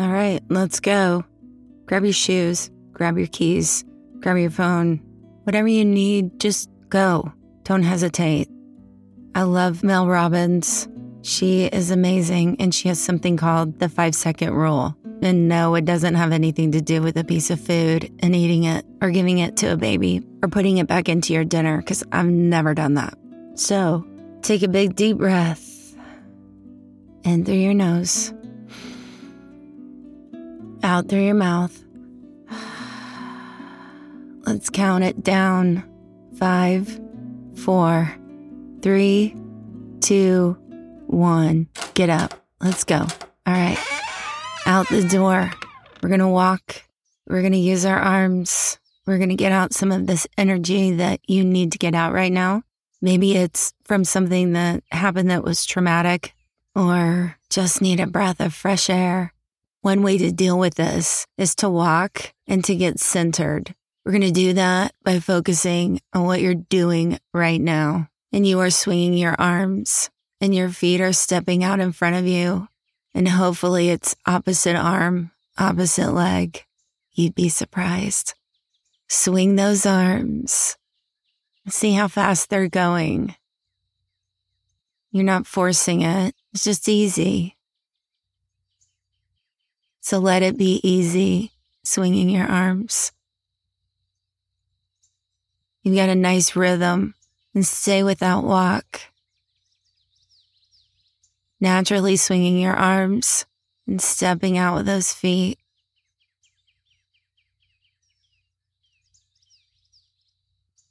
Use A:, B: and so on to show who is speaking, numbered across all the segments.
A: All right, let's go. Grab your shoes, grab your keys, grab your phone, whatever you need, just go. Don't hesitate. I love Mel Robbins. She is amazing and she has something called the five second rule. And no, it doesn't have anything to do with a piece of food and eating it or giving it to a baby or putting it back into your dinner because I've never done that. So take a big deep breath in through your nose, out through your mouth. Let's count it down. Five, four, three, two, one. Get up. Let's go. All right. Out the door. We're going to walk. We're going to use our arms. We're going to get out some of this energy that you need to get out right now. Maybe it's from something that happened that was traumatic or just need a breath of fresh air. One way to deal with this is to walk and to get centered. We're going to do that by focusing on what you're doing right now. And you are swinging your arms and your feet are stepping out in front of you. And hopefully it's opposite arm, opposite leg. You'd be surprised. Swing those arms. See how fast they're going. You're not forcing it. It's just easy. So let it be easy swinging your arms. You've got a nice rhythm and stay with that walk naturally swinging your arms and stepping out with those feet.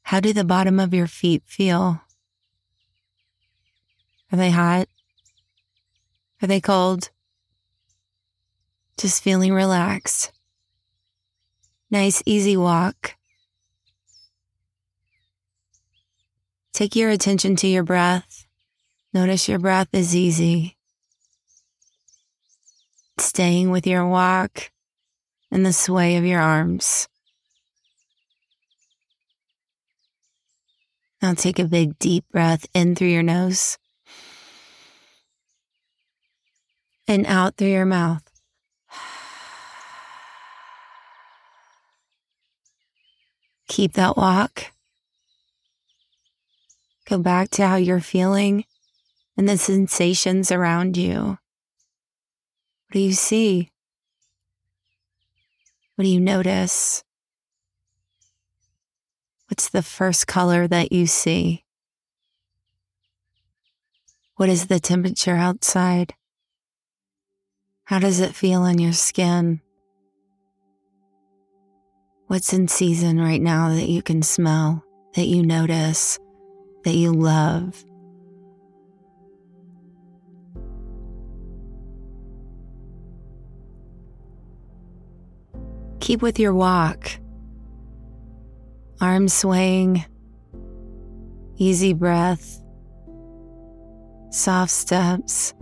A: How do the bottom of your feet feel? Are they hot? Are they cold? Just feeling relaxed. Nice, easy walk. Take your attention to your breath. Notice your breath is easy. Staying with your walk and the sway of your arms. Now take a big deep breath in through your nose and out through your mouth. Keep that walk. Go back to how you're feeling and the sensations around you. What do you see? What do you notice? What's the first color that you see? What is the temperature outside? How does it feel on your skin? What's in season right now that you can smell, that you notice, that you love? Keep with your walk. Arms swaying, easy breath, soft steps.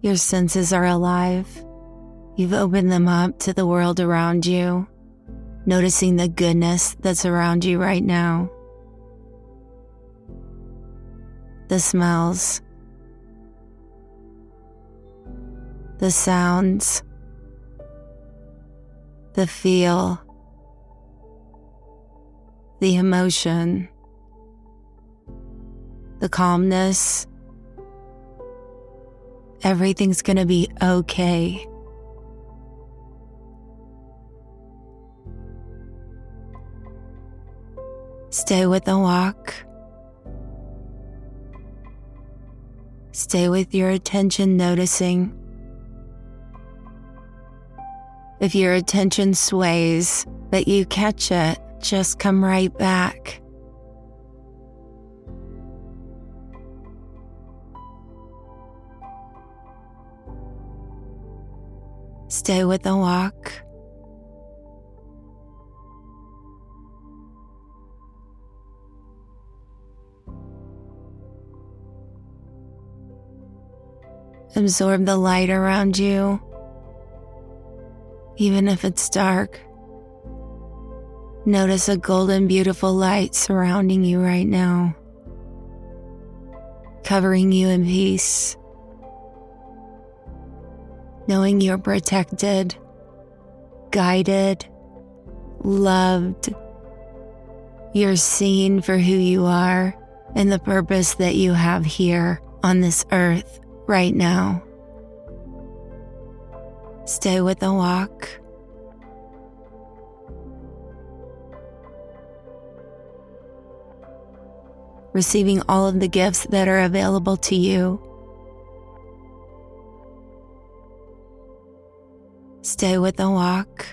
A: Your senses are alive. You've opened them up to the world around you, noticing the goodness that's around you right now. The smells, the sounds, the feel, the emotion, the calmness. Everything's to be okay. Stay with the walk. Stay with your attention noticing if your attention sways, but you catch it, just come right back. Stay with the walk. Absorb the light around you even if it's dark. Notice a golden, beautiful light surrounding you right now, covering you in peace knowing you're protected, guided, loved. You're seen for who you are and the purpose that you have here on this earth right now. Stay with the walk. Receiving all of the gifts that are available to you. Stay with the walk.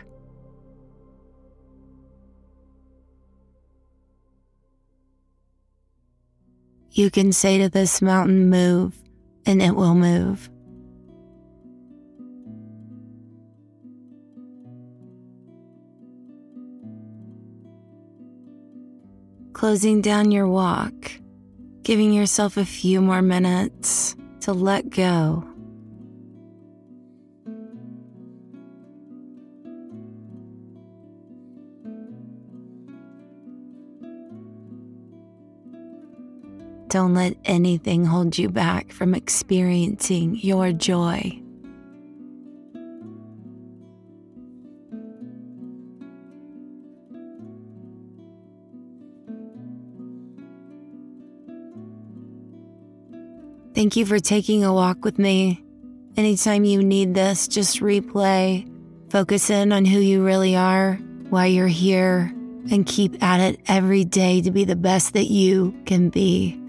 A: You can say to this mountain, move, and it will move. Closing down your walk, giving yourself a few more minutes to let go. Don't let anything hold you back from experiencing your joy. Thank you for taking a walk with me. Anytime you need this, just replay, focus in on who you really are, why you're here, and keep at it every day to be the best that you can be.